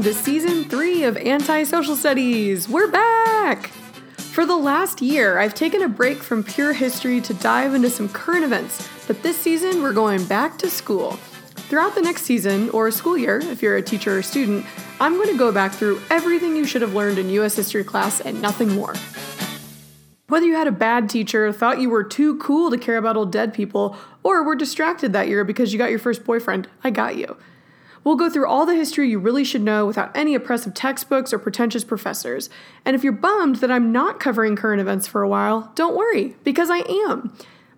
welcome to season three of Anti-Social Studies. We're back! For the last year, I've taken a break from pure history to dive into some current events, but this season we're going back to school. Throughout the next season, or school year, if you're a teacher or student, I'm going to go back through everything you should have learned in US history class and nothing more. Whether you had a bad teacher, thought you were too cool to care about old dead people, or were distracted that year because you got your first boyfriend, I got you. We'll go through all the history you really should know without any oppressive textbooks or pretentious professors. And if you're bummed that I'm not covering current events for a while, don't worry, because I am.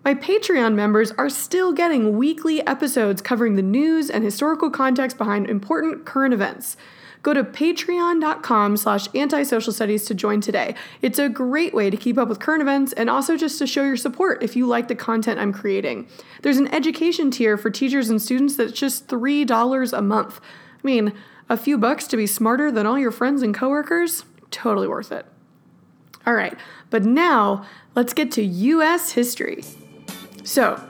My Patreon members are still getting weekly episodes covering the news and historical context behind important current events. Go to patreon.com slash antisocial studies to join today. It's a great way to keep up with current events and also just to show your support if you like the content I'm creating. There's an education tier for teachers and students that's just $3 a month. I mean, a few bucks to be smarter than all your friends and coworkers? Totally worth it. All right, but now let's get to US history. So,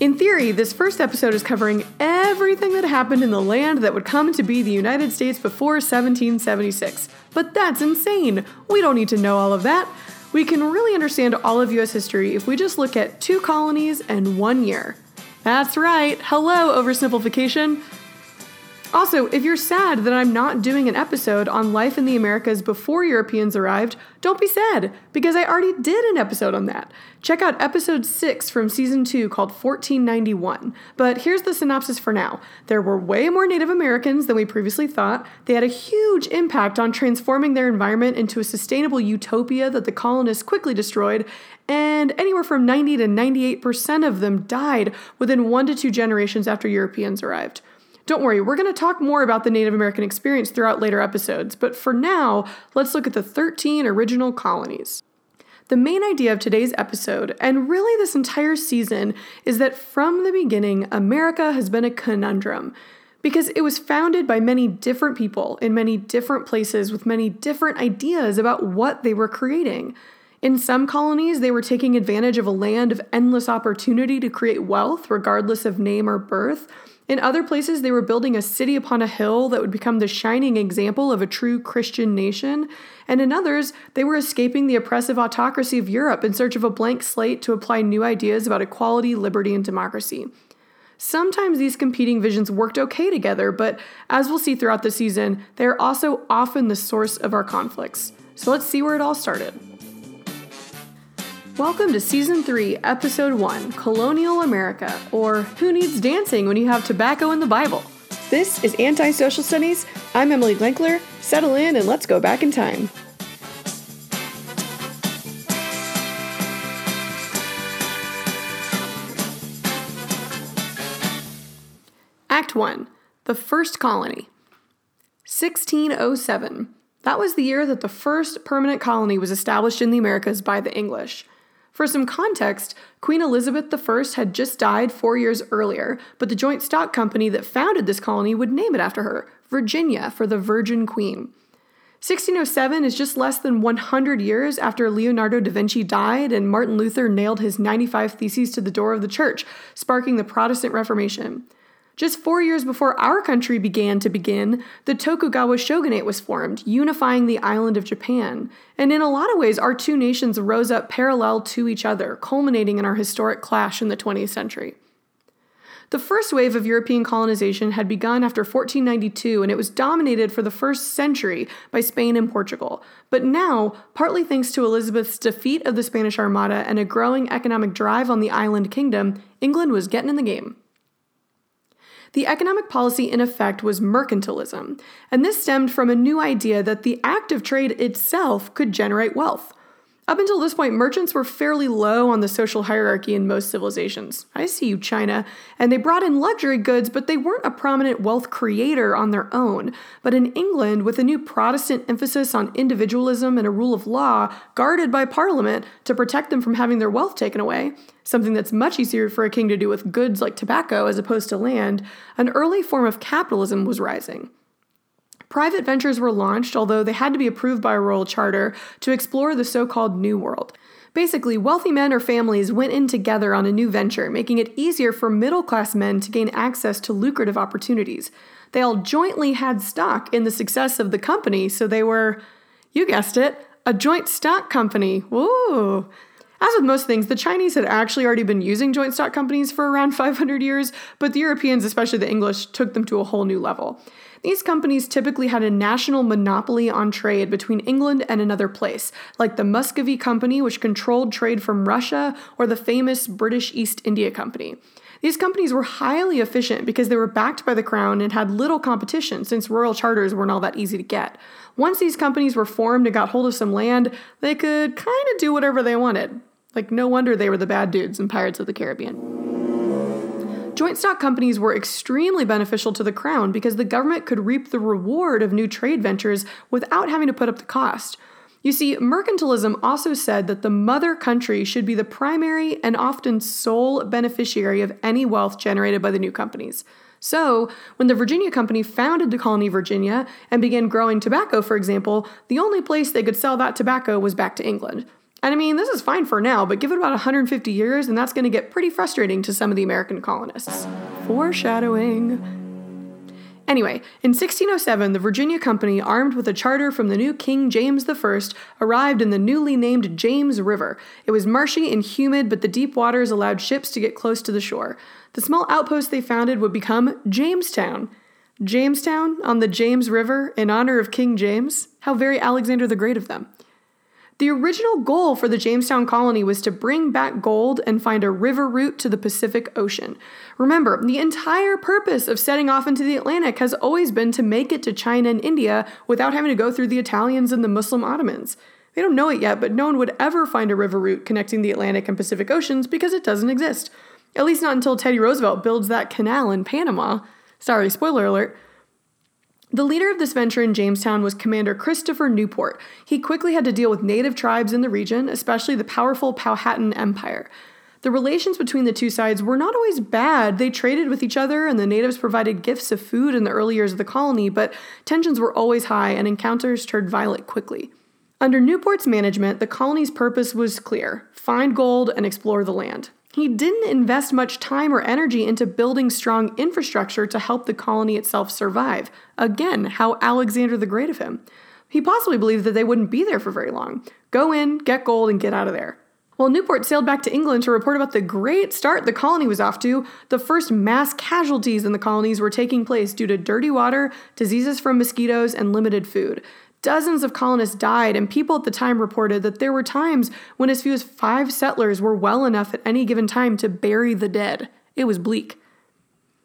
in theory, this first episode is covering everything that happened in the land that would come to be the United States before 1776. But that's insane! We don't need to know all of that. We can really understand all of US history if we just look at two colonies and one year. That's right, hello, oversimplification. Also, if you're sad that I'm not doing an episode on life in the Americas before Europeans arrived, don't be sad, because I already did an episode on that. Check out episode 6 from season 2 called 1491. But here's the synopsis for now there were way more Native Americans than we previously thought. They had a huge impact on transforming their environment into a sustainable utopia that the colonists quickly destroyed, and anywhere from 90 to 98% of them died within one to two generations after Europeans arrived. Don't worry, we're going to talk more about the Native American experience throughout later episodes, but for now, let's look at the 13 original colonies. The main idea of today's episode, and really this entire season, is that from the beginning, America has been a conundrum. Because it was founded by many different people in many different places with many different ideas about what they were creating. In some colonies, they were taking advantage of a land of endless opportunity to create wealth, regardless of name or birth. In other places, they were building a city upon a hill that would become the shining example of a true Christian nation. And in others, they were escaping the oppressive autocracy of Europe in search of a blank slate to apply new ideas about equality, liberty, and democracy. Sometimes these competing visions worked okay together, but as we'll see throughout the season, they are also often the source of our conflicts. So let's see where it all started. Welcome to Season 3, Episode 1 Colonial America, or Who Needs Dancing When You Have Tobacco in the Bible? This is Anti-Social Studies. I'm Emily Glankler. Settle in and let's go back in time. Act 1 The First Colony. 1607. That was the year that the first permanent colony was established in the Americas by the English. For some context, Queen Elizabeth I had just died four years earlier, but the joint stock company that founded this colony would name it after her, Virginia, for the Virgin Queen. 1607 is just less than 100 years after Leonardo da Vinci died and Martin Luther nailed his 95 Theses to the door of the church, sparking the Protestant Reformation. Just four years before our country began to begin, the Tokugawa shogunate was formed, unifying the island of Japan. And in a lot of ways, our two nations rose up parallel to each other, culminating in our historic clash in the 20th century. The first wave of European colonization had begun after 1492, and it was dominated for the first century by Spain and Portugal. But now, partly thanks to Elizabeth's defeat of the Spanish Armada and a growing economic drive on the island kingdom, England was getting in the game. The economic policy in effect was mercantilism, and this stemmed from a new idea that the act of trade itself could generate wealth. Up until this point, merchants were fairly low on the social hierarchy in most civilizations. I see you, China. And they brought in luxury goods, but they weren't a prominent wealth creator on their own. But in England, with a new Protestant emphasis on individualism and a rule of law guarded by Parliament to protect them from having their wealth taken away, something that's much easier for a king to do with goods like tobacco as opposed to land, an early form of capitalism was rising. Private ventures were launched, although they had to be approved by a royal charter, to explore the so called New World. Basically, wealthy men or families went in together on a new venture, making it easier for middle class men to gain access to lucrative opportunities. They all jointly had stock in the success of the company, so they were, you guessed it, a joint stock company. Woo! As with most things, the Chinese had actually already been using joint stock companies for around 500 years, but the Europeans, especially the English, took them to a whole new level. These companies typically had a national monopoly on trade between England and another place, like the Muscovy Company, which controlled trade from Russia, or the famous British East India Company. These companies were highly efficient because they were backed by the crown and had little competition since royal charters weren't all that easy to get. Once these companies were formed and got hold of some land, they could kind of do whatever they wanted. Like, no wonder they were the bad dudes in Pirates of the Caribbean. Joint stock companies were extremely beneficial to the crown because the government could reap the reward of new trade ventures without having to put up the cost. You see, mercantilism also said that the mother country should be the primary and often sole beneficiary of any wealth generated by the new companies. So, when the Virginia Company founded the colony Virginia and began growing tobacco, for example, the only place they could sell that tobacco was back to England. And I mean, this is fine for now, but give it about 150 years, and that's going to get pretty frustrating to some of the American colonists. Foreshadowing. Anyway, in 1607, the Virginia Company, armed with a charter from the new King James I, arrived in the newly named James River. It was marshy and humid, but the deep waters allowed ships to get close to the shore. The small outpost they founded would become Jamestown. Jamestown on the James River in honor of King James? How very Alexander the Great of them. The original goal for the Jamestown colony was to bring back gold and find a river route to the Pacific Ocean. Remember, the entire purpose of setting off into the Atlantic has always been to make it to China and India without having to go through the Italians and the Muslim Ottomans. They don't know it yet, but no one would ever find a river route connecting the Atlantic and Pacific Oceans because it doesn't exist. At least not until Teddy Roosevelt builds that canal in Panama. Sorry, spoiler alert. The leader of this venture in Jamestown was Commander Christopher Newport. He quickly had to deal with native tribes in the region, especially the powerful Powhatan Empire. The relations between the two sides were not always bad. They traded with each other, and the natives provided gifts of food in the early years of the colony, but tensions were always high and encounters turned violent quickly. Under Newport's management, the colony's purpose was clear find gold and explore the land. He didn't invest much time or energy into building strong infrastructure to help the colony itself survive. Again, how Alexander the Great of him. He possibly believed that they wouldn't be there for very long. Go in, get gold, and get out of there. While Newport sailed back to England to report about the great start the colony was off to, the first mass casualties in the colonies were taking place due to dirty water, diseases from mosquitoes, and limited food. Dozens of colonists died, and people at the time reported that there were times when as few as five settlers were well enough at any given time to bury the dead. It was bleak.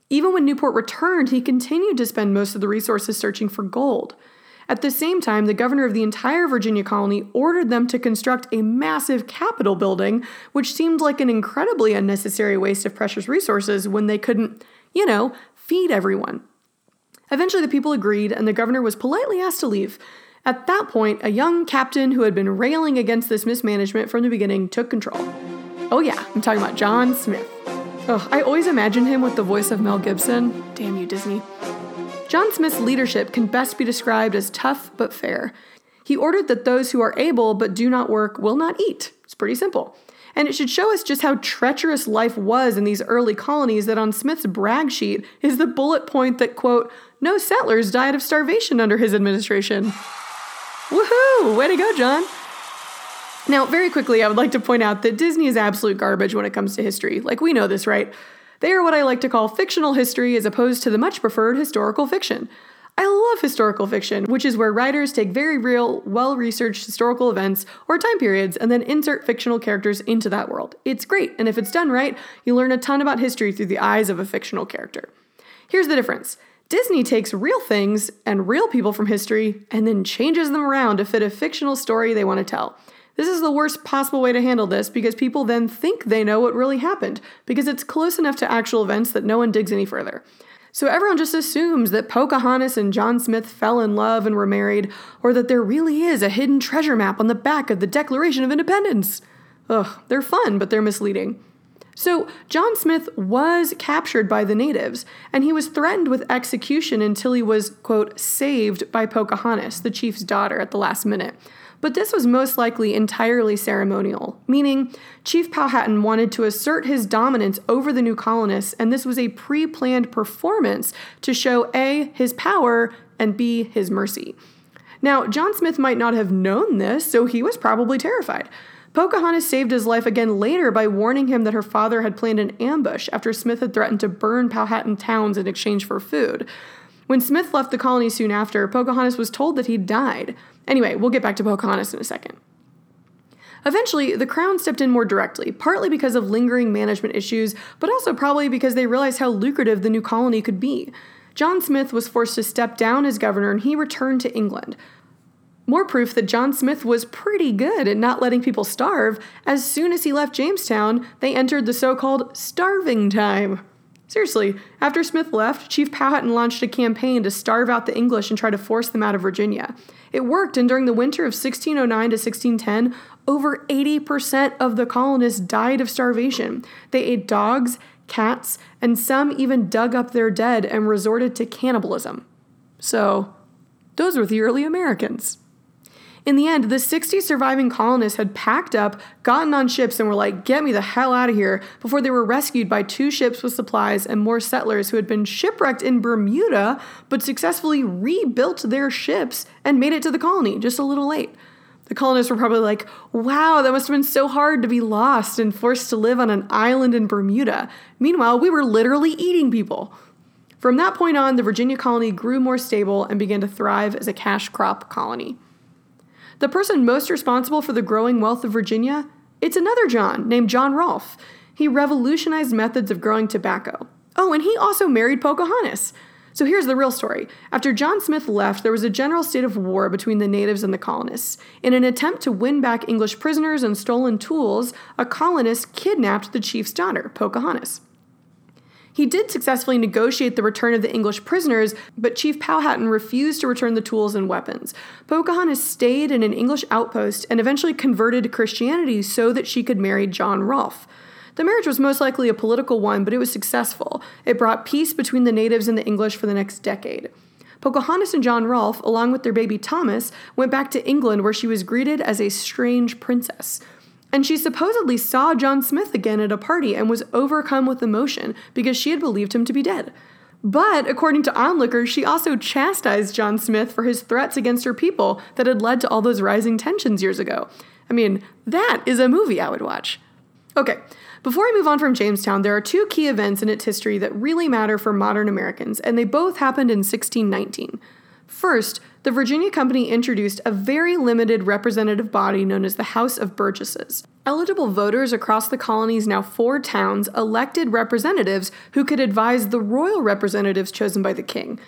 Even when Newport returned, he continued to spend most of the resources searching for gold. At the same time, the governor of the entire Virginia colony ordered them to construct a massive capitol building, which seemed like an incredibly unnecessary waste of precious resources when they couldn't, you know, feed everyone. Eventually, the people agreed, and the governor was politely asked to leave. At that point, a young captain who had been railing against this mismanagement from the beginning took control. Oh, yeah, I'm talking about John Smith. Ugh, I always imagine him with the voice of Mel Gibson. Damn you, Disney. John Smith's leadership can best be described as tough but fair. He ordered that those who are able but do not work will not eat. It's pretty simple. And it should show us just how treacherous life was in these early colonies that on Smith's brag sheet is the bullet point that, quote, no settlers died of starvation under his administration. Woohoo! Way to go, John! Now, very quickly, I would like to point out that Disney is absolute garbage when it comes to history. Like, we know this, right? They are what I like to call fictional history as opposed to the much preferred historical fiction. I love historical fiction, which is where writers take very real, well researched historical events or time periods and then insert fictional characters into that world. It's great, and if it's done right, you learn a ton about history through the eyes of a fictional character. Here's the difference Disney takes real things and real people from history and then changes them around to fit a fictional story they want to tell. This is the worst possible way to handle this because people then think they know what really happened because it's close enough to actual events that no one digs any further. So everyone just assumes that Pocahontas and John Smith fell in love and were married, or that there really is a hidden treasure map on the back of the Declaration of Independence. Ugh, they're fun, but they're misleading. So, John Smith was captured by the natives, and he was threatened with execution until he was, quote, saved by Pocahontas, the chief's daughter, at the last minute. But this was most likely entirely ceremonial, meaning Chief Powhatan wanted to assert his dominance over the new colonists, and this was a pre planned performance to show A, his power, and B, his mercy. Now, John Smith might not have known this, so he was probably terrified. Pocahontas saved his life again later by warning him that her father had planned an ambush after Smith had threatened to burn Powhatan towns in exchange for food. When Smith left the colony soon after, Pocahontas was told that he'd died. Anyway, we'll get back to Pocahontas in a second. Eventually, the Crown stepped in more directly, partly because of lingering management issues, but also probably because they realized how lucrative the new colony could be. John Smith was forced to step down as governor and he returned to England. More proof that John Smith was pretty good at not letting people starve. As soon as he left Jamestown, they entered the so called starving time. Seriously, after Smith left, Chief Powhatan launched a campaign to starve out the English and try to force them out of Virginia. It worked, and during the winter of 1609 to 1610, over 80% of the colonists died of starvation. They ate dogs, cats, and some even dug up their dead and resorted to cannibalism. So, those were the early Americans. In the end, the 60 surviving colonists had packed up, gotten on ships, and were like, get me the hell out of here, before they were rescued by two ships with supplies and more settlers who had been shipwrecked in Bermuda, but successfully rebuilt their ships and made it to the colony just a little late. The colonists were probably like, wow, that must have been so hard to be lost and forced to live on an island in Bermuda. Meanwhile, we were literally eating people. From that point on, the Virginia colony grew more stable and began to thrive as a cash crop colony. The person most responsible for the growing wealth of Virginia? It's another John named John Rolfe. He revolutionized methods of growing tobacco. Oh, and he also married Pocahontas. So here's the real story. After John Smith left, there was a general state of war between the natives and the colonists. In an attempt to win back English prisoners and stolen tools, a colonist kidnapped the chief's daughter, Pocahontas. He did successfully negotiate the return of the English prisoners, but Chief Powhatan refused to return the tools and weapons. Pocahontas stayed in an English outpost and eventually converted to Christianity so that she could marry John Rolfe. The marriage was most likely a political one, but it was successful. It brought peace between the natives and the English for the next decade. Pocahontas and John Rolfe, along with their baby Thomas, went back to England where she was greeted as a strange princess. And she supposedly saw John Smith again at a party and was overcome with emotion because she had believed him to be dead. But according to onlookers, she also chastised John Smith for his threats against her people that had led to all those rising tensions years ago. I mean, that is a movie I would watch. Okay, before I move on from Jamestown, there are two key events in its history that really matter for modern Americans, and they both happened in 1619. First, the Virginia Company introduced a very limited representative body known as the House of Burgesses. Eligible voters across the colony's now four towns elected representatives who could advise the royal representatives chosen by the king.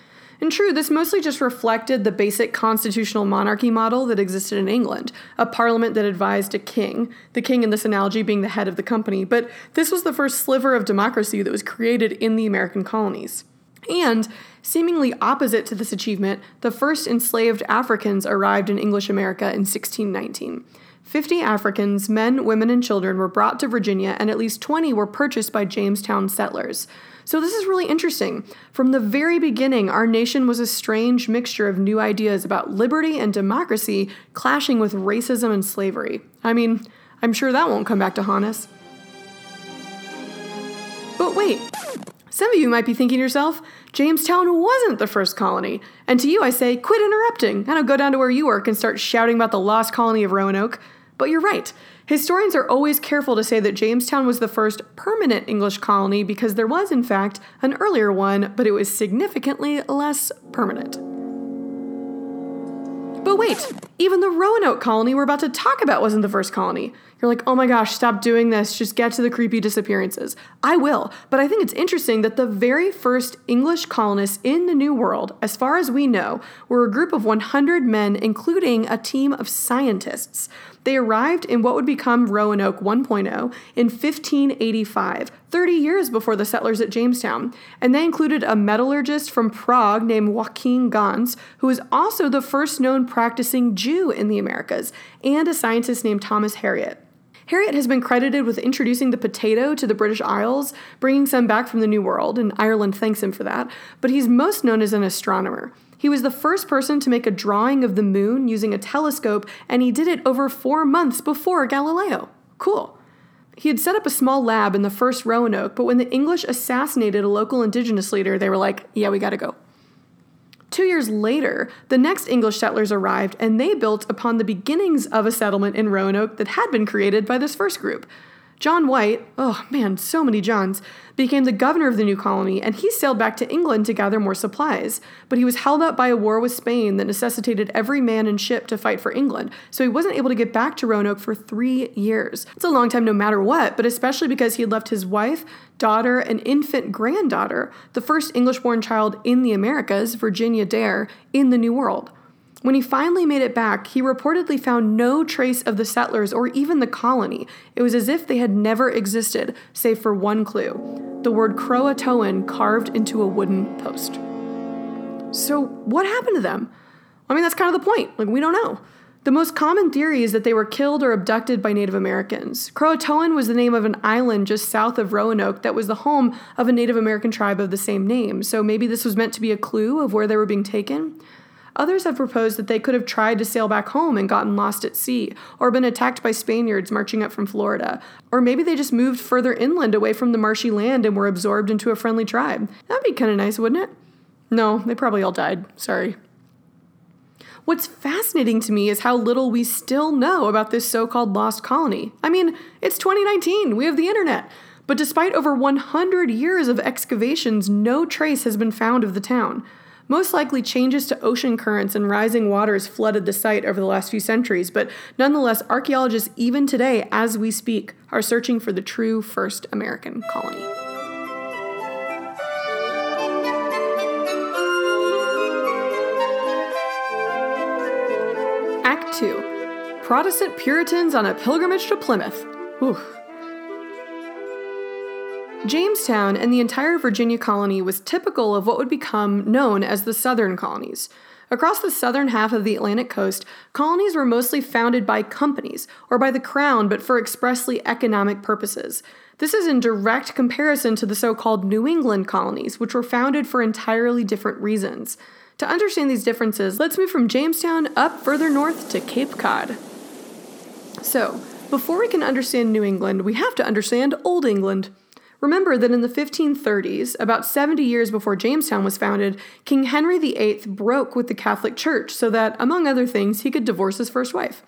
And true, this mostly just reflected the basic constitutional monarchy model that existed in England a parliament that advised a king, the king in this analogy being the head of the company, but this was the first sliver of democracy that was created in the American colonies. And, seemingly opposite to this achievement, the first enslaved Africans arrived in English America in 1619. 50 Africans, men, women, and children, were brought to Virginia, and at least 20 were purchased by Jamestown settlers. So, this is really interesting. From the very beginning, our nation was a strange mixture of new ideas about liberty and democracy clashing with racism and slavery. I mean, I'm sure that won't come back to haunt us. But wait, some of you might be thinking to yourself, Jamestown wasn't the first colony. And to you, I say, quit interrupting. I don't go down to where you work and start shouting about the lost colony of Roanoke. But you're right. Historians are always careful to say that Jamestown was the first permanent English colony because there was, in fact, an earlier one, but it was significantly less permanent. But wait, even the Roanoke colony we're about to talk about wasn't the first colony. You're like, oh my gosh, stop doing this. Just get to the creepy disappearances. I will. But I think it's interesting that the very first English colonists in the New World, as far as we know, were a group of 100 men, including a team of scientists. They arrived in what would become Roanoke 1.0 in 1585, 30 years before the settlers at Jamestown. And they included a metallurgist from Prague named Joachim Gans, who was also the first known practicing Jew in the Americas, and a scientist named Thomas Harriot. Harriot has been credited with introducing the potato to the British Isles, bringing some back from the New World, and Ireland thanks him for that, but he's most known as an astronomer. He was the first person to make a drawing of the moon using a telescope, and he did it over four months before Galileo. Cool. He had set up a small lab in the first Roanoke, but when the English assassinated a local indigenous leader, they were like, yeah, we gotta go. Two years later, the next English settlers arrived and they built upon the beginnings of a settlement in Roanoke that had been created by this first group. John White, oh man, so many Johns, became the governor of the new colony and he sailed back to England to gather more supplies. But he was held up by a war with Spain that necessitated every man and ship to fight for England, so he wasn't able to get back to Roanoke for three years. It's a long time no matter what, but especially because he had left his wife, daughter, and infant granddaughter, the first English born child in the Americas, Virginia Dare, in the New World. When he finally made it back, he reportedly found no trace of the settlers or even the colony. It was as if they had never existed, save for one clue the word Croatoan carved into a wooden post. So, what happened to them? I mean, that's kind of the point. Like, we don't know. The most common theory is that they were killed or abducted by Native Americans. Croatoan was the name of an island just south of Roanoke that was the home of a Native American tribe of the same name, so maybe this was meant to be a clue of where they were being taken. Others have proposed that they could have tried to sail back home and gotten lost at sea, or been attacked by Spaniards marching up from Florida. Or maybe they just moved further inland away from the marshy land and were absorbed into a friendly tribe. That'd be kind of nice, wouldn't it? No, they probably all died. Sorry. What's fascinating to me is how little we still know about this so called lost colony. I mean, it's 2019, we have the internet. But despite over 100 years of excavations, no trace has been found of the town. Most likely, changes to ocean currents and rising waters flooded the site over the last few centuries, but nonetheless, archaeologists, even today, as we speak, are searching for the true first American colony. Act 2 Protestant Puritans on a pilgrimage to Plymouth. Jamestown and the entire Virginia colony was typical of what would become known as the Southern colonies. Across the southern half of the Atlantic coast, colonies were mostly founded by companies or by the crown, but for expressly economic purposes. This is in direct comparison to the so called New England colonies, which were founded for entirely different reasons. To understand these differences, let's move from Jamestown up further north to Cape Cod. So, before we can understand New England, we have to understand Old England. Remember that in the 1530s, about 70 years before Jamestown was founded, King Henry VIII broke with the Catholic Church so that, among other things, he could divorce his first wife.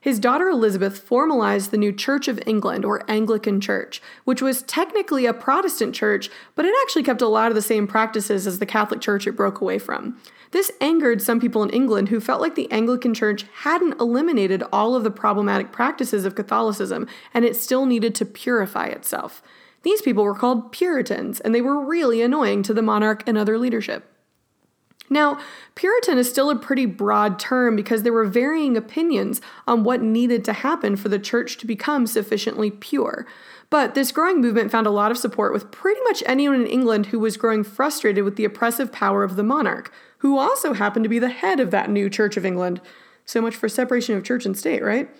His daughter Elizabeth formalized the new Church of England, or Anglican Church, which was technically a Protestant church, but it actually kept a lot of the same practices as the Catholic Church it broke away from. This angered some people in England who felt like the Anglican Church hadn't eliminated all of the problematic practices of Catholicism and it still needed to purify itself. These people were called Puritans, and they were really annoying to the monarch and other leadership. Now, Puritan is still a pretty broad term because there were varying opinions on what needed to happen for the church to become sufficiently pure. But this growing movement found a lot of support with pretty much anyone in England who was growing frustrated with the oppressive power of the monarch, who also happened to be the head of that new Church of England. So much for separation of church and state, right?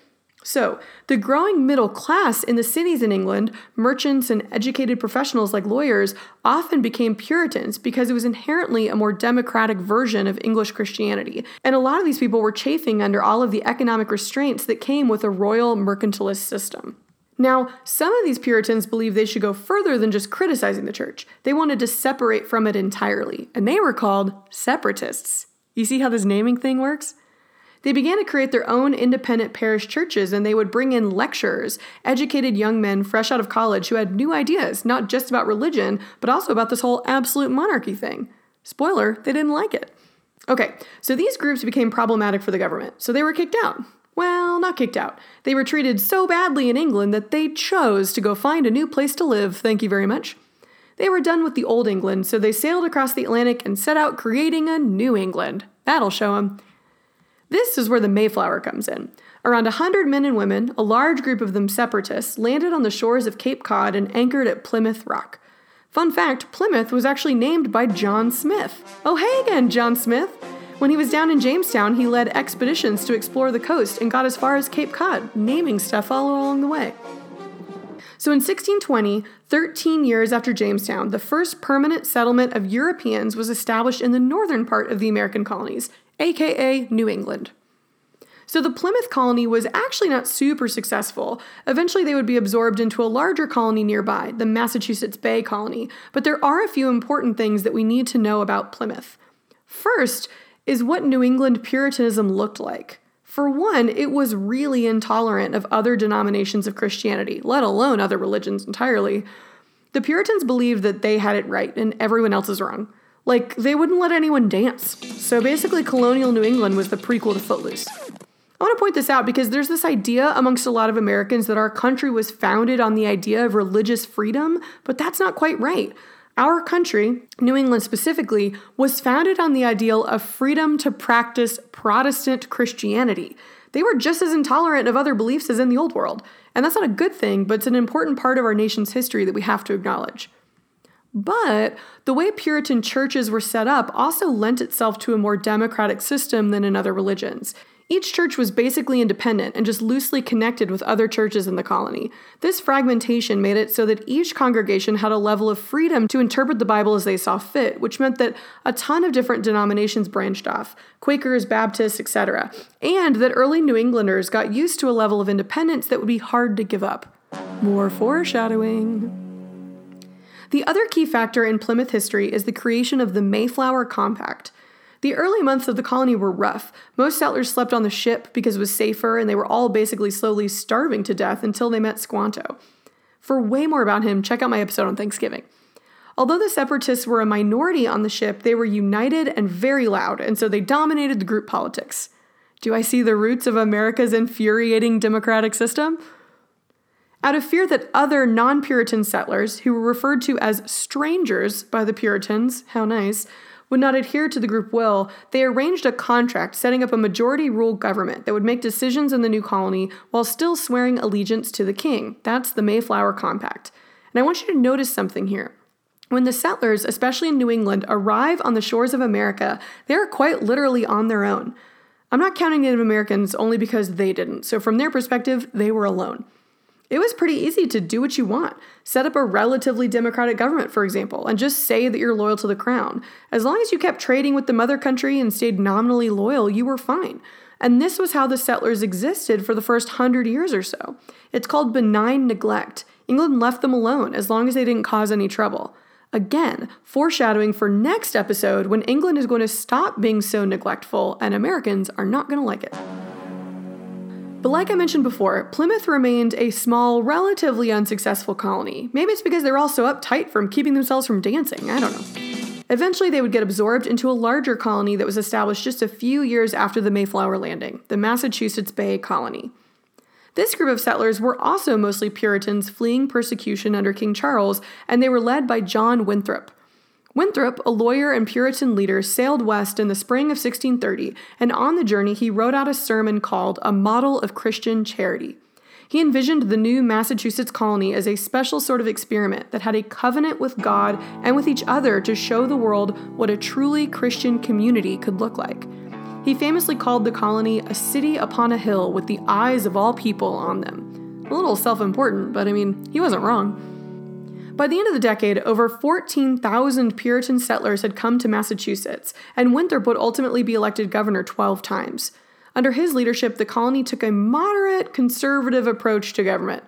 So, the growing middle class in the cities in England, merchants and educated professionals like lawyers, often became Puritans because it was inherently a more democratic version of English Christianity. And a lot of these people were chafing under all of the economic restraints that came with a royal mercantilist system. Now, some of these Puritans believed they should go further than just criticizing the church. They wanted to separate from it entirely, and they were called separatists. You see how this naming thing works? They began to create their own independent parish churches and they would bring in lecturers, educated young men fresh out of college who had new ideas, not just about religion, but also about this whole absolute monarchy thing. Spoiler, they didn't like it. Okay, so these groups became problematic for the government, so they were kicked out. Well, not kicked out. They were treated so badly in England that they chose to go find a new place to live, thank you very much. They were done with the old England, so they sailed across the Atlantic and set out creating a new England. That'll show them. This is where the Mayflower comes in. Around 100 men and women, a large group of them separatists, landed on the shores of Cape Cod and anchored at Plymouth Rock. Fun fact Plymouth was actually named by John Smith. Oh, hey again, John Smith! When he was down in Jamestown, he led expeditions to explore the coast and got as far as Cape Cod, naming stuff all along the way. So in 1620, 13 years after Jamestown, the first permanent settlement of Europeans was established in the northern part of the American colonies, aka New England. So the Plymouth colony was actually not super successful. Eventually, they would be absorbed into a larger colony nearby, the Massachusetts Bay Colony. But there are a few important things that we need to know about Plymouth. First is what New England Puritanism looked like. For one, it was really intolerant of other denominations of Christianity, let alone other religions entirely. The Puritans believed that they had it right and everyone else is wrong. Like, they wouldn't let anyone dance. So basically, colonial New England was the prequel to Footloose. I want to point this out because there's this idea amongst a lot of Americans that our country was founded on the idea of religious freedom, but that's not quite right. Our country, New England specifically, was founded on the ideal of freedom to practice Protestant Christianity. They were just as intolerant of other beliefs as in the Old World. And that's not a good thing, but it's an important part of our nation's history that we have to acknowledge. But the way Puritan churches were set up also lent itself to a more democratic system than in other religions. Each church was basically independent and just loosely connected with other churches in the colony. This fragmentation made it so that each congregation had a level of freedom to interpret the Bible as they saw fit, which meant that a ton of different denominations branched off Quakers, Baptists, etc. And that early New Englanders got used to a level of independence that would be hard to give up. More foreshadowing. The other key factor in Plymouth history is the creation of the Mayflower Compact. The early months of the colony were rough. Most settlers slept on the ship because it was safer, and they were all basically slowly starving to death until they met Squanto. For way more about him, check out my episode on Thanksgiving. Although the separatists were a minority on the ship, they were united and very loud, and so they dominated the group politics. Do I see the roots of America's infuriating democratic system? Out of fear that other non Puritan settlers, who were referred to as strangers by the Puritans, how nice, would not adhere to the group will, they arranged a contract setting up a majority rule government that would make decisions in the new colony while still swearing allegiance to the king. That's the Mayflower Compact. And I want you to notice something here. When the settlers, especially in New England, arrive on the shores of America, they are quite literally on their own. I'm not counting Native Americans only because they didn't, so from their perspective, they were alone. It was pretty easy to do what you want. Set up a relatively democratic government, for example, and just say that you're loyal to the crown. As long as you kept trading with the mother country and stayed nominally loyal, you were fine. And this was how the settlers existed for the first hundred years or so. It's called benign neglect. England left them alone as long as they didn't cause any trouble. Again, foreshadowing for next episode when England is going to stop being so neglectful and Americans are not going to like it. But like I mentioned before, Plymouth remained a small, relatively unsuccessful colony. Maybe it's because they were all so uptight from keeping themselves from dancing, I don't know. Eventually, they would get absorbed into a larger colony that was established just a few years after the Mayflower landing, the Massachusetts Bay Colony. This group of settlers were also mostly Puritans fleeing persecution under King Charles, and they were led by John Winthrop. Winthrop, a lawyer and Puritan leader, sailed west in the spring of 1630, and on the journey he wrote out a sermon called A Model of Christian Charity. He envisioned the new Massachusetts colony as a special sort of experiment that had a covenant with God and with each other to show the world what a truly Christian community could look like. He famously called the colony a city upon a hill with the eyes of all people on them. A little self important, but I mean, he wasn't wrong. By the end of the decade, over 14,000 Puritan settlers had come to Massachusetts, and Winthrop would ultimately be elected governor 12 times. Under his leadership, the colony took a moderate, conservative approach to government.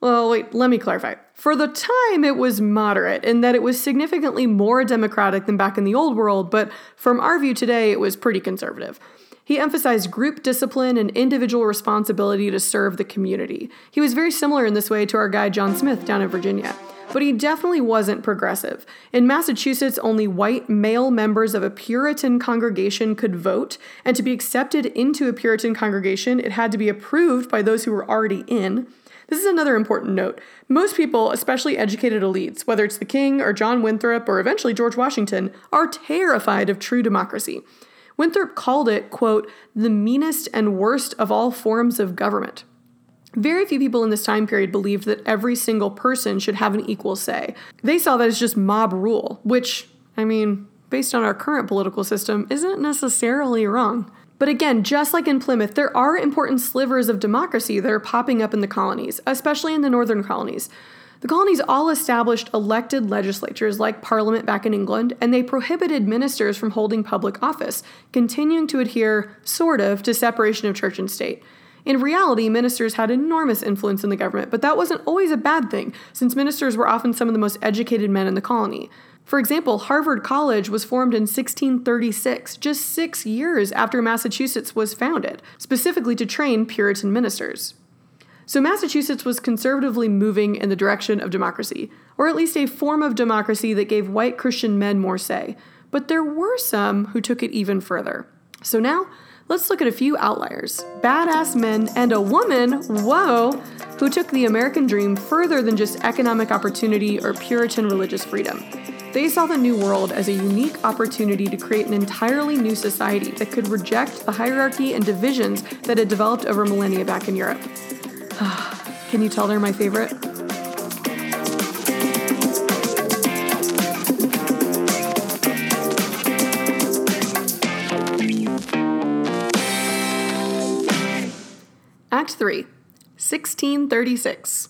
Well, wait, let me clarify. For the time, it was moderate in that it was significantly more democratic than back in the old world, but from our view today, it was pretty conservative. He emphasized group discipline and individual responsibility to serve the community. He was very similar in this way to our guy John Smith down in Virginia but he definitely wasn't progressive. In Massachusetts, only white male members of a Puritan congregation could vote, and to be accepted into a Puritan congregation, it had to be approved by those who were already in. This is another important note. Most people, especially educated elites, whether it's the king or John Winthrop or eventually George Washington, are terrified of true democracy. Winthrop called it, quote, the meanest and worst of all forms of government. Very few people in this time period believed that every single person should have an equal say. They saw that as just mob rule, which, I mean, based on our current political system, isn't necessarily wrong. But again, just like in Plymouth, there are important slivers of democracy that are popping up in the colonies, especially in the northern colonies. The colonies all established elected legislatures like Parliament back in England, and they prohibited ministers from holding public office, continuing to adhere, sort of, to separation of church and state. In reality, ministers had enormous influence in the government, but that wasn't always a bad thing, since ministers were often some of the most educated men in the colony. For example, Harvard College was formed in 1636, just six years after Massachusetts was founded, specifically to train Puritan ministers. So Massachusetts was conservatively moving in the direction of democracy, or at least a form of democracy that gave white Christian men more say. But there were some who took it even further. So now, let's look at a few outliers badass men and a woman, whoa, who took the American dream further than just economic opportunity or Puritan religious freedom. They saw the New World as a unique opportunity to create an entirely new society that could reject the hierarchy and divisions that had developed over millennia back in Europe. Can you tell they're my favorite? Act 3 1636.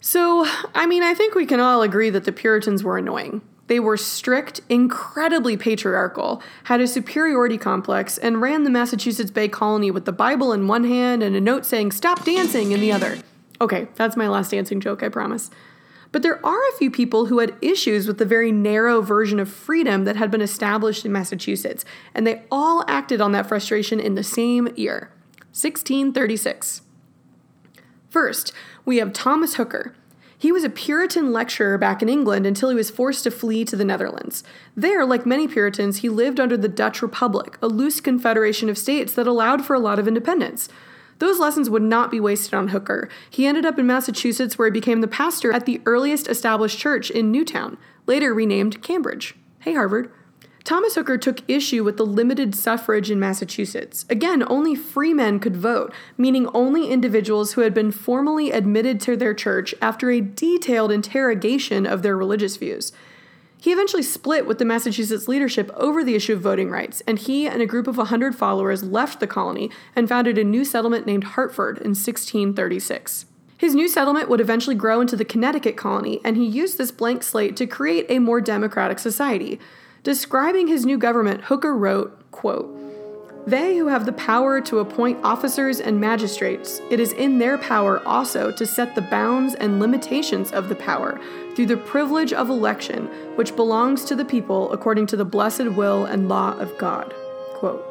So, I mean, I think we can all agree that the Puritans were annoying. They were strict, incredibly patriarchal, had a superiority complex, and ran the Massachusetts Bay Colony with the Bible in one hand and a note saying, Stop dancing in the other. Okay, that's my last dancing joke, I promise. But there are a few people who had issues with the very narrow version of freedom that had been established in Massachusetts, and they all acted on that frustration in the same year 1636. First, we have Thomas Hooker. He was a Puritan lecturer back in England until he was forced to flee to the Netherlands. There, like many Puritans, he lived under the Dutch Republic, a loose confederation of states that allowed for a lot of independence. Those lessons would not be wasted on Hooker. He ended up in Massachusetts where he became the pastor at the earliest established church in Newtown, later renamed Cambridge. Hey, Harvard. Thomas Hooker took issue with the limited suffrage in Massachusetts. Again, only free men could vote, meaning only individuals who had been formally admitted to their church after a detailed interrogation of their religious views. He eventually split with the Massachusetts leadership over the issue of voting rights, and he and a group of 100 followers left the colony and founded a new settlement named Hartford in 1636. His new settlement would eventually grow into the Connecticut colony, and he used this blank slate to create a more democratic society. Describing his new government, Hooker wrote, quote, they who have the power to appoint officers and magistrates, it is in their power also to set the bounds and limitations of the power through the privilege of election, which belongs to the people according to the blessed will and law of God. Quote,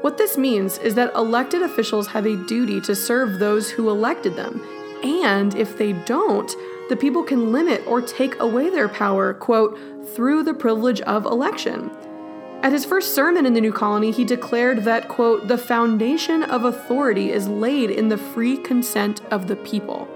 what this means is that elected officials have a duty to serve those who elected them, and if they don't, the people can limit or take away their power, quote, through the privilege of election. At his first sermon in the new colony, he declared that, quote, the foundation of authority is laid in the free consent of the people.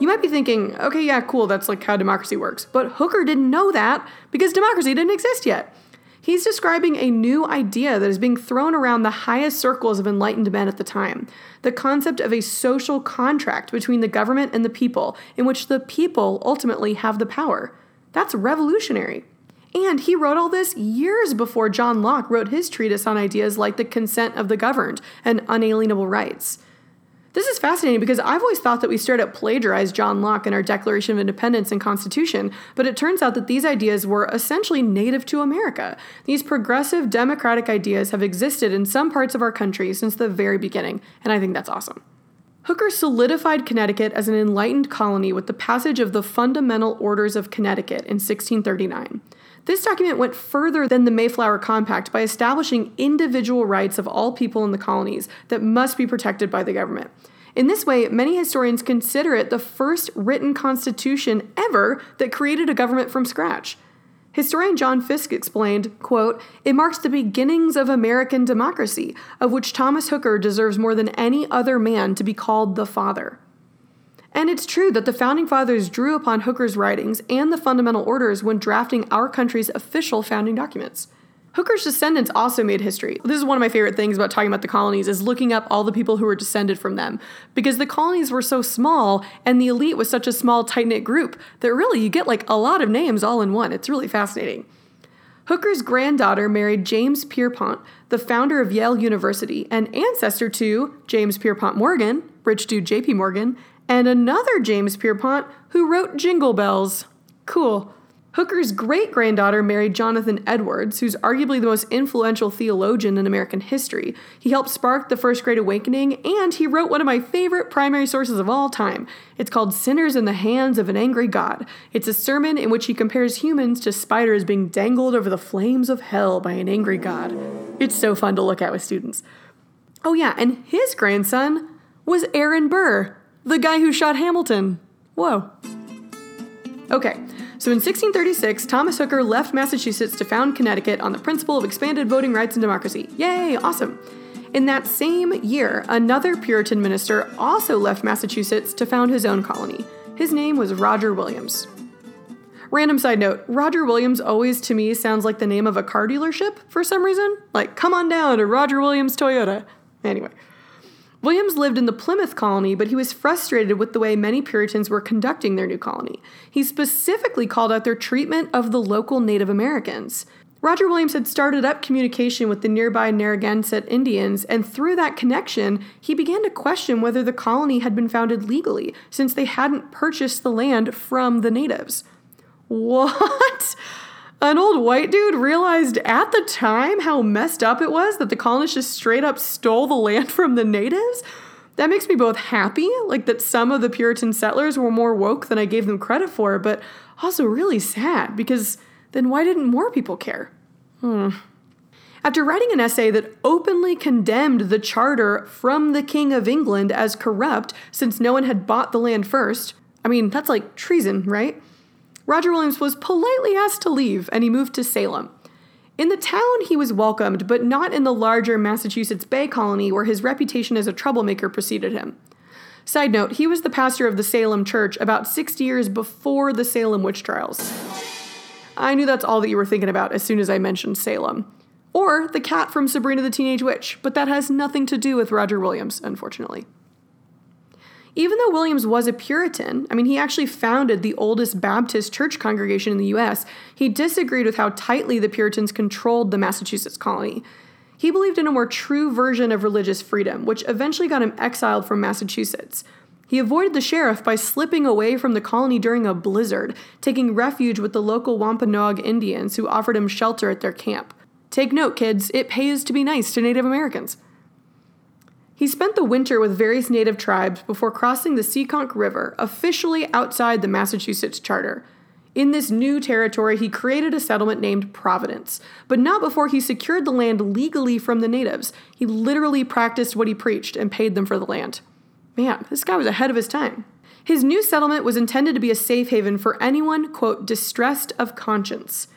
You might be thinking, okay, yeah, cool, that's like how democracy works. But Hooker didn't know that because democracy didn't exist yet. He's describing a new idea that is being thrown around the highest circles of enlightened men at the time the concept of a social contract between the government and the people, in which the people ultimately have the power. That's revolutionary. And he wrote all this years before John Locke wrote his treatise on ideas like the consent of the governed and unalienable rights. This is fascinating because I've always thought that we straight up plagiarized John Locke in our Declaration of Independence and Constitution, but it turns out that these ideas were essentially native to America. These progressive democratic ideas have existed in some parts of our country since the very beginning, and I think that's awesome. Hooker solidified Connecticut as an enlightened colony with the passage of the Fundamental Orders of Connecticut in 1639. This document went further than the Mayflower Compact by establishing individual rights of all people in the colonies that must be protected by the government. In this way, many historians consider it the first written constitution ever that created a government from scratch. Historian John Fiske explained, quote, "It marks the beginnings of American democracy, of which Thomas Hooker deserves more than any other man to be called the father." And it's true that the founding fathers drew upon Hooker's writings and the fundamental orders when drafting our country's official founding documents. Hooker's descendants also made history. This is one of my favorite things about talking about the colonies is looking up all the people who were descended from them because the colonies were so small and the elite was such a small tight-knit group that really you get like a lot of names all in one. It's really fascinating. Hooker's granddaughter married James Pierpont, the founder of Yale University and ancestor to James Pierpont Morgan, rich dude JP Morgan, and another James Pierpont who wrote Jingle Bells. Cool. Hooker's great granddaughter married Jonathan Edwards, who's arguably the most influential theologian in American history. He helped spark the First Great Awakening, and he wrote one of my favorite primary sources of all time. It's called Sinners in the Hands of an Angry God. It's a sermon in which he compares humans to spiders being dangled over the flames of hell by an angry God. It's so fun to look at with students. Oh, yeah, and his grandson was Aaron Burr, the guy who shot Hamilton. Whoa. Okay, so in 1636, Thomas Hooker left Massachusetts to found Connecticut on the principle of expanded voting rights and democracy. Yay, awesome. In that same year, another Puritan minister also left Massachusetts to found his own colony. His name was Roger Williams. Random side note Roger Williams always to me sounds like the name of a car dealership for some reason. Like, come on down to Roger Williams Toyota. Anyway. Williams lived in the Plymouth colony, but he was frustrated with the way many Puritans were conducting their new colony. He specifically called out their treatment of the local Native Americans. Roger Williams had started up communication with the nearby Narragansett Indians, and through that connection, he began to question whether the colony had been founded legally, since they hadn't purchased the land from the natives. What? An old white dude realized at the time how messed up it was that the colonists just straight up stole the land from the natives. That makes me both happy, like that some of the Puritan settlers were more woke than I gave them credit for, but also really sad because then why didn't more people care? Hmm. After writing an essay that openly condemned the charter from the King of England as corrupt since no one had bought the land first, I mean, that's like treason, right? Roger Williams was politely asked to leave and he moved to Salem. In the town, he was welcomed, but not in the larger Massachusetts Bay Colony where his reputation as a troublemaker preceded him. Side note, he was the pastor of the Salem Church about 60 years before the Salem witch trials. I knew that's all that you were thinking about as soon as I mentioned Salem. Or the cat from Sabrina the Teenage Witch, but that has nothing to do with Roger Williams, unfortunately. Even though Williams was a Puritan, I mean, he actually founded the oldest Baptist church congregation in the US, he disagreed with how tightly the Puritans controlled the Massachusetts colony. He believed in a more true version of religious freedom, which eventually got him exiled from Massachusetts. He avoided the sheriff by slipping away from the colony during a blizzard, taking refuge with the local Wampanoag Indians who offered him shelter at their camp. Take note, kids, it pays to be nice to Native Americans. He spent the winter with various native tribes before crossing the Seekonk River, officially outside the Massachusetts Charter. In this new territory, he created a settlement named Providence, but not before he secured the land legally from the natives. He literally practiced what he preached and paid them for the land. Man, this guy was ahead of his time. His new settlement was intended to be a safe haven for anyone, quote, distressed of conscience.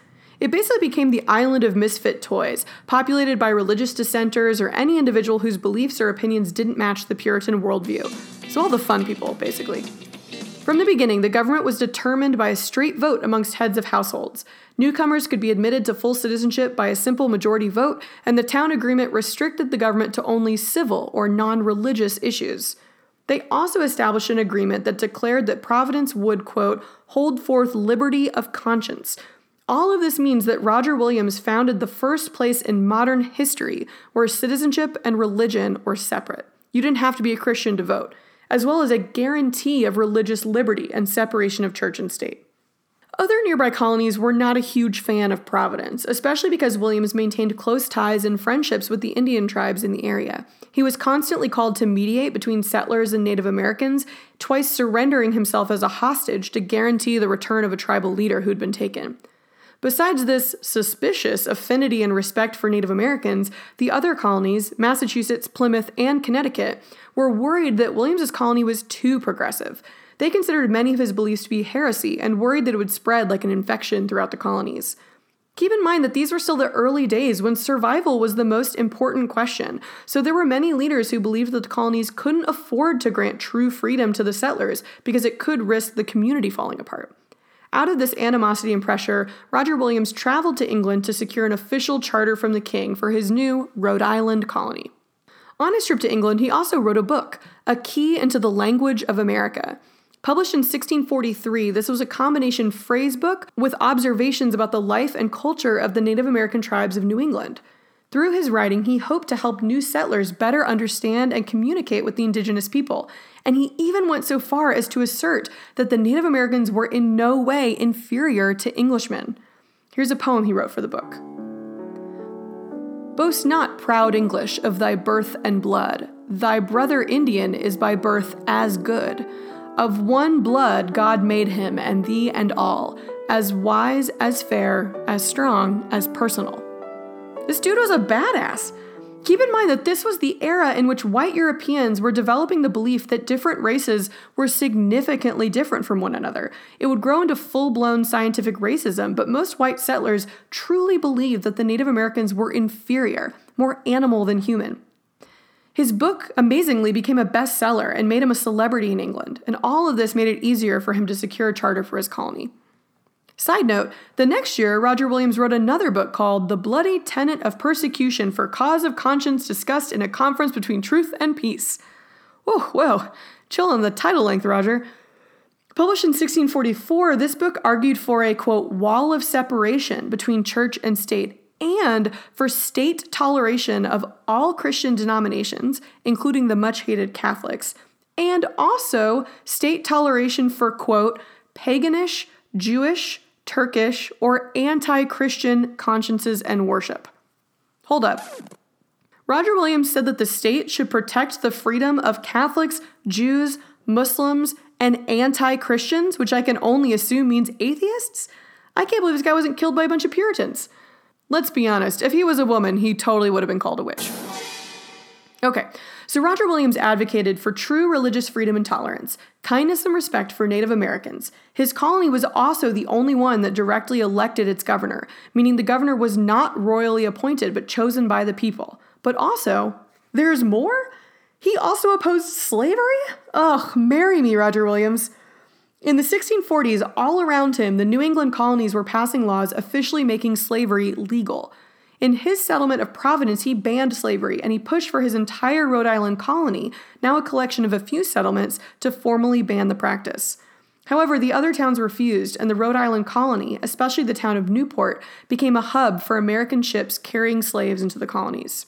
It basically became the island of misfit toys, populated by religious dissenters or any individual whose beliefs or opinions didn't match the Puritan worldview. So, all the fun people, basically. From the beginning, the government was determined by a straight vote amongst heads of households. Newcomers could be admitted to full citizenship by a simple majority vote, and the town agreement restricted the government to only civil or non religious issues. They also established an agreement that declared that Providence would, quote, hold forth liberty of conscience, all of this means that Roger Williams founded the first place in modern history where citizenship and religion were separate. You didn't have to be a Christian to vote, as well as a guarantee of religious liberty and separation of church and state. Other nearby colonies were not a huge fan of Providence, especially because Williams maintained close ties and friendships with the Indian tribes in the area. He was constantly called to mediate between settlers and Native Americans, twice surrendering himself as a hostage to guarantee the return of a tribal leader who'd been taken. Besides this suspicious affinity and respect for Native Americans, the other colonies, Massachusetts, Plymouth, and Connecticut, were worried that Williams's colony was too progressive. They considered many of his beliefs to be heresy and worried that it would spread like an infection throughout the colonies. Keep in mind that these were still the early days when survival was the most important question, so there were many leaders who believed that the colonies couldn't afford to grant true freedom to the settlers because it could risk the community falling apart. Out of this animosity and pressure, Roger Williams traveled to England to secure an official charter from the king for his new Rhode Island colony. On his trip to England, he also wrote a book, A Key into the Language of America. Published in 1643, this was a combination phrase book with observations about the life and culture of the Native American tribes of New England. Through his writing, he hoped to help new settlers better understand and communicate with the indigenous people, and he even went so far as to assert that the Native Americans were in no way inferior to Englishmen. Here's a poem he wrote for the book. Boast not, proud English, of thy birth and blood. Thy brother Indian is by birth as good. Of one blood God made him, and thee and all, as wise, as fair, as strong, as personal. This dude was a badass. Keep in mind that this was the era in which white Europeans were developing the belief that different races were significantly different from one another. It would grow into full blown scientific racism, but most white settlers truly believed that the Native Americans were inferior, more animal than human. His book amazingly became a bestseller and made him a celebrity in England, and all of this made it easier for him to secure a charter for his colony. Side note, the next year, Roger Williams wrote another book called The Bloody Tenet of Persecution for Cause of Conscience Discussed in a Conference Between Truth and Peace. Oh, whoa, chill on the title length, Roger. Published in 1644, this book argued for a quote, wall of separation between church and state and for state toleration of all Christian denominations, including the much hated Catholics, and also state toleration for quote, paganish, Jewish, Turkish, or anti Christian consciences and worship. Hold up. Roger Williams said that the state should protect the freedom of Catholics, Jews, Muslims, and anti Christians, which I can only assume means atheists? I can't believe this guy wasn't killed by a bunch of Puritans. Let's be honest, if he was a woman, he totally would have been called a witch. Okay, so Roger Williams advocated for true religious freedom and tolerance, kindness and respect for Native Americans. His colony was also the only one that directly elected its governor, meaning the governor was not royally appointed but chosen by the people. But also, there's more? He also opposed slavery? Ugh, marry me, Roger Williams. In the 1640s, all around him, the New England colonies were passing laws officially making slavery legal. In his settlement of Providence, he banned slavery and he pushed for his entire Rhode Island colony, now a collection of a few settlements, to formally ban the practice. However, the other towns refused, and the Rhode Island colony, especially the town of Newport, became a hub for American ships carrying slaves into the colonies.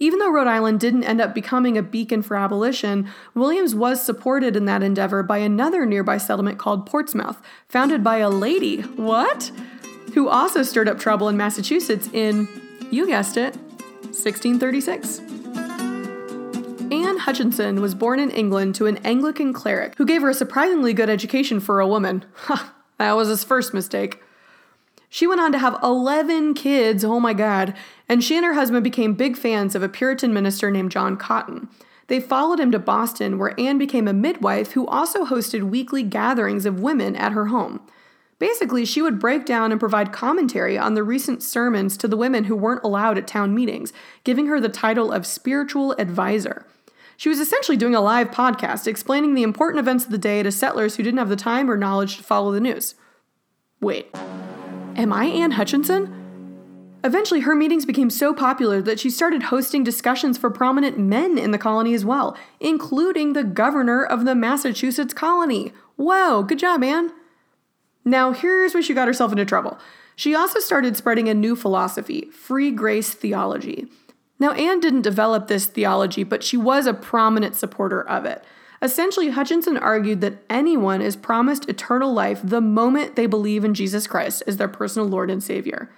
Even though Rhode Island didn't end up becoming a beacon for abolition, Williams was supported in that endeavor by another nearby settlement called Portsmouth, founded by a lady. What? Who also stirred up trouble in Massachusetts in you guessed it, 1636. Anne Hutchinson was born in England to an Anglican cleric who gave her a surprisingly good education for a woman. Ha, that was his first mistake. She went on to have 11 kids, oh my god, and she and her husband became big fans of a Puritan minister named John Cotton. They followed him to Boston, where Anne became a midwife who also hosted weekly gatherings of women at her home. Basically, she would break down and provide commentary on the recent sermons to the women who weren't allowed at town meetings, giving her the title of spiritual advisor. She was essentially doing a live podcast explaining the important events of the day to settlers who didn't have the time or knowledge to follow the news. Wait, am I Anne Hutchinson? Eventually, her meetings became so popular that she started hosting discussions for prominent men in the colony as well, including the governor of the Massachusetts colony. Whoa, good job, Anne. Now, here's where she got herself into trouble. She also started spreading a new philosophy, free grace theology. Now, Anne didn't develop this theology, but she was a prominent supporter of it. Essentially, Hutchinson argued that anyone is promised eternal life the moment they believe in Jesus Christ as their personal Lord and Savior.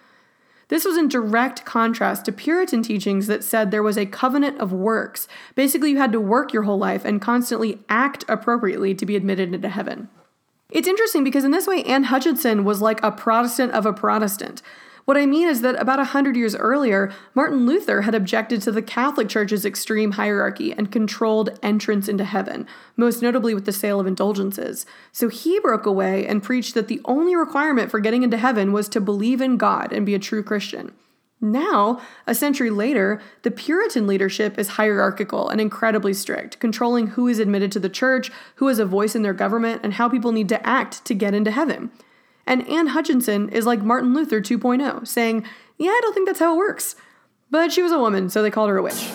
This was in direct contrast to Puritan teachings that said there was a covenant of works. Basically, you had to work your whole life and constantly act appropriately to be admitted into heaven. It's interesting because in this way, Anne Hutchinson was like a Protestant of a Protestant. What I mean is that about a hundred years earlier, Martin Luther had objected to the Catholic Church's extreme hierarchy and controlled entrance into heaven, most notably with the sale of indulgences. So he broke away and preached that the only requirement for getting into heaven was to believe in God and be a true Christian. Now, a century later, the Puritan leadership is hierarchical and incredibly strict, controlling who is admitted to the church, who has a voice in their government, and how people need to act to get into heaven. And Anne Hutchinson is like Martin Luther 2.0, saying, Yeah, I don't think that's how it works. But she was a woman, so they called her a witch.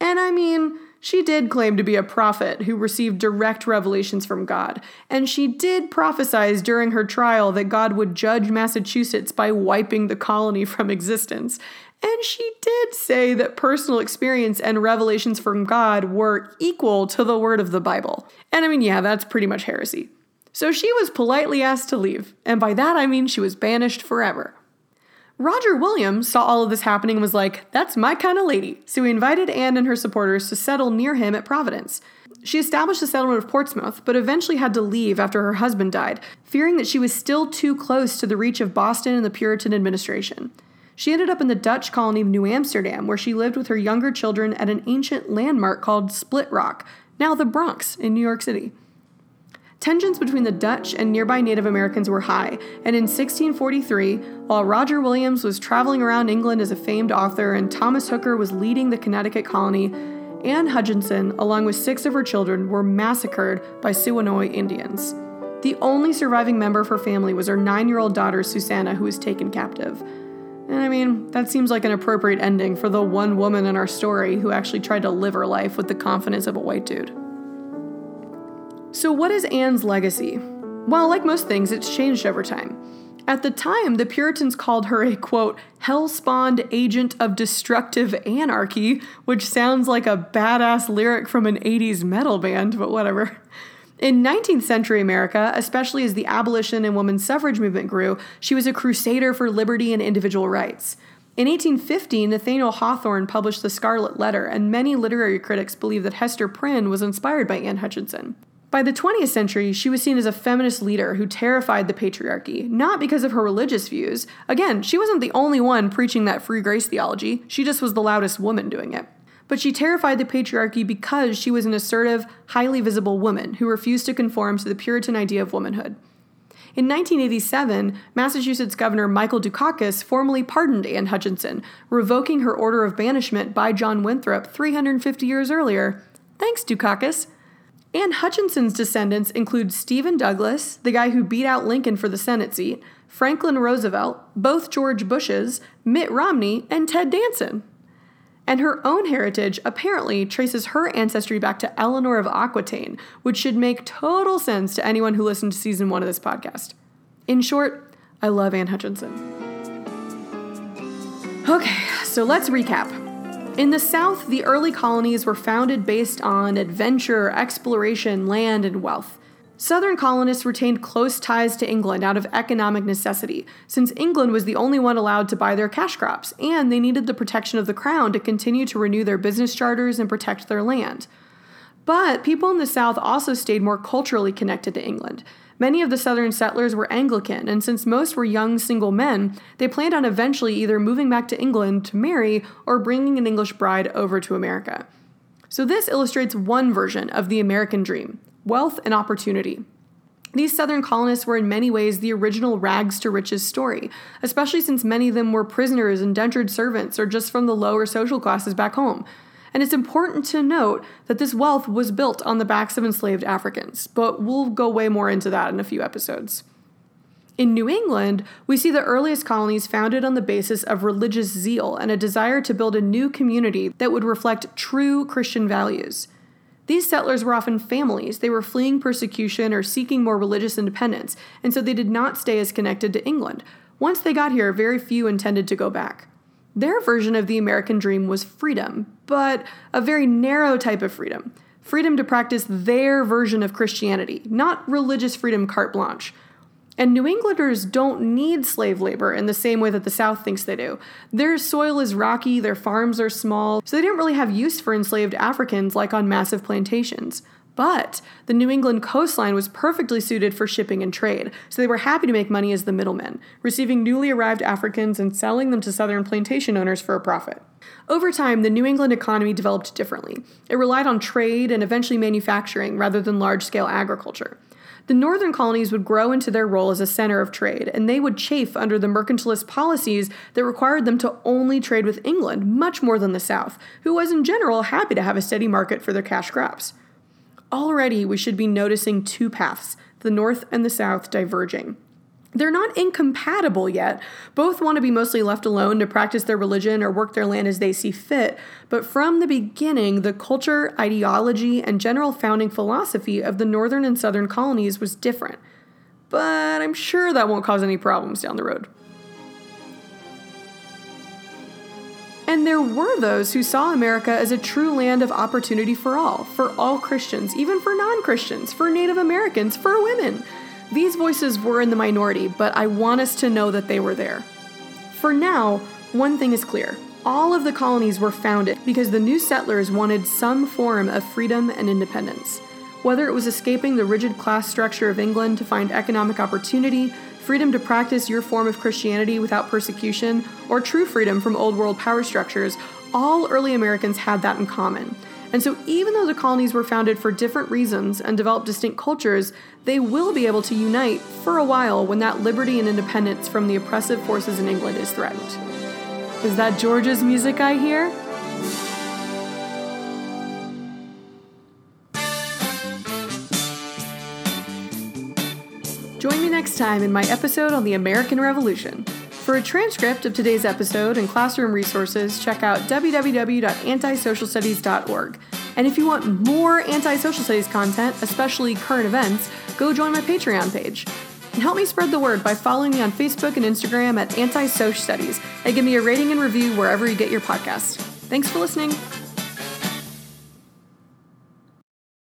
And I mean, She did claim to be a prophet who received direct revelations from God, and she did prophesize during her trial that God would judge Massachusetts by wiping the colony from existence. And she did say that personal experience and revelations from God were equal to the word of the Bible. And I mean, yeah, that's pretty much heresy. So she was politely asked to leave, and by that I mean she was banished forever. Roger Williams saw all of this happening and was like, that's my kind of lady. So he invited Anne and her supporters to settle near him at Providence. She established the settlement of Portsmouth, but eventually had to leave after her husband died, fearing that she was still too close to the reach of Boston and the Puritan administration. She ended up in the Dutch colony of New Amsterdam, where she lived with her younger children at an ancient landmark called Split Rock, now the Bronx in New York City. Tensions between the Dutch and nearby Native Americans were high, and in 1643, while Roger Williams was traveling around England as a famed author and Thomas Hooker was leading the Connecticut colony, Anne Hutchinson, along with six of her children, were massacred by Siwanoy Indians. The only surviving member of her family was her nine year old daughter, Susanna, who was taken captive. And I mean, that seems like an appropriate ending for the one woman in our story who actually tried to live her life with the confidence of a white dude. So, what is Anne's legacy? Well, like most things, it's changed over time. At the time, the Puritans called her a quote, hell spawned agent of destructive anarchy, which sounds like a badass lyric from an 80s metal band, but whatever. In 19th century America, especially as the abolition and women's suffrage movement grew, she was a crusader for liberty and individual rights. In 1850, Nathaniel Hawthorne published The Scarlet Letter, and many literary critics believe that Hester Prynne was inspired by Anne Hutchinson. By the 20th century, she was seen as a feminist leader who terrified the patriarchy, not because of her religious views. Again, she wasn't the only one preaching that free grace theology, she just was the loudest woman doing it. But she terrified the patriarchy because she was an assertive, highly visible woman who refused to conform to the Puritan idea of womanhood. In 1987, Massachusetts Governor Michael Dukakis formally pardoned Anne Hutchinson, revoking her order of banishment by John Winthrop 350 years earlier. Thanks, Dukakis. Anne Hutchinson's descendants include Stephen Douglas, the guy who beat out Lincoln for the Senate seat, Franklin Roosevelt, both George Bushes, Mitt Romney, and Ted Danson. And her own heritage apparently traces her ancestry back to Eleanor of Aquitaine, which should make total sense to anyone who listened to season one of this podcast. In short, I love Anne Hutchinson. Okay, so let's recap. In the South, the early colonies were founded based on adventure, exploration, land, and wealth. Southern colonists retained close ties to England out of economic necessity, since England was the only one allowed to buy their cash crops, and they needed the protection of the crown to continue to renew their business charters and protect their land. But people in the South also stayed more culturally connected to England. Many of the southern settlers were Anglican, and since most were young single men, they planned on eventually either moving back to England to marry or bringing an English bride over to America. So, this illustrates one version of the American dream wealth and opportunity. These southern colonists were in many ways the original rags to riches story, especially since many of them were prisoners, indentured servants, or just from the lower social classes back home. And it's important to note that this wealth was built on the backs of enslaved Africans, but we'll go way more into that in a few episodes. In New England, we see the earliest colonies founded on the basis of religious zeal and a desire to build a new community that would reflect true Christian values. These settlers were often families. They were fleeing persecution or seeking more religious independence, and so they did not stay as connected to England. Once they got here, very few intended to go back. Their version of the American dream was freedom, but a very narrow type of freedom freedom to practice their version of Christianity, not religious freedom carte blanche. And New Englanders don't need slave labor in the same way that the South thinks they do. Their soil is rocky, their farms are small, so they didn't really have use for enslaved Africans like on massive plantations. But the New England coastline was perfectly suited for shipping and trade, so they were happy to make money as the middlemen, receiving newly arrived Africans and selling them to southern plantation owners for a profit. Over time, the New England economy developed differently. It relied on trade and eventually manufacturing rather than large scale agriculture. The northern colonies would grow into their role as a center of trade, and they would chafe under the mercantilist policies that required them to only trade with England much more than the South, who was in general happy to have a steady market for their cash crops. Already, we should be noticing two paths, the North and the South, diverging. They're not incompatible yet. Both want to be mostly left alone to practice their religion or work their land as they see fit, but from the beginning, the culture, ideology, and general founding philosophy of the northern and southern colonies was different. But I'm sure that won't cause any problems down the road. And there were those who saw America as a true land of opportunity for all, for all Christians, even for non Christians, for Native Americans, for women. These voices were in the minority, but I want us to know that they were there. For now, one thing is clear all of the colonies were founded because the new settlers wanted some form of freedom and independence. Whether it was escaping the rigid class structure of England to find economic opportunity, freedom to practice your form of Christianity without persecution, or true freedom from old world power structures, all early Americans had that in common. And so, even though the colonies were founded for different reasons and developed distinct cultures, they will be able to unite for a while when that liberty and independence from the oppressive forces in England is threatened. Is that George's music I hear? Next time in my episode on the American Revolution. For a transcript of today's episode and classroom resources, check out www.antisocialstudies.org. And if you want more anti-social studies content, especially current events, go join my Patreon page. And help me spread the word by following me on Facebook and Instagram at Anti Studies and give me a rating and review wherever you get your podcast. Thanks for listening.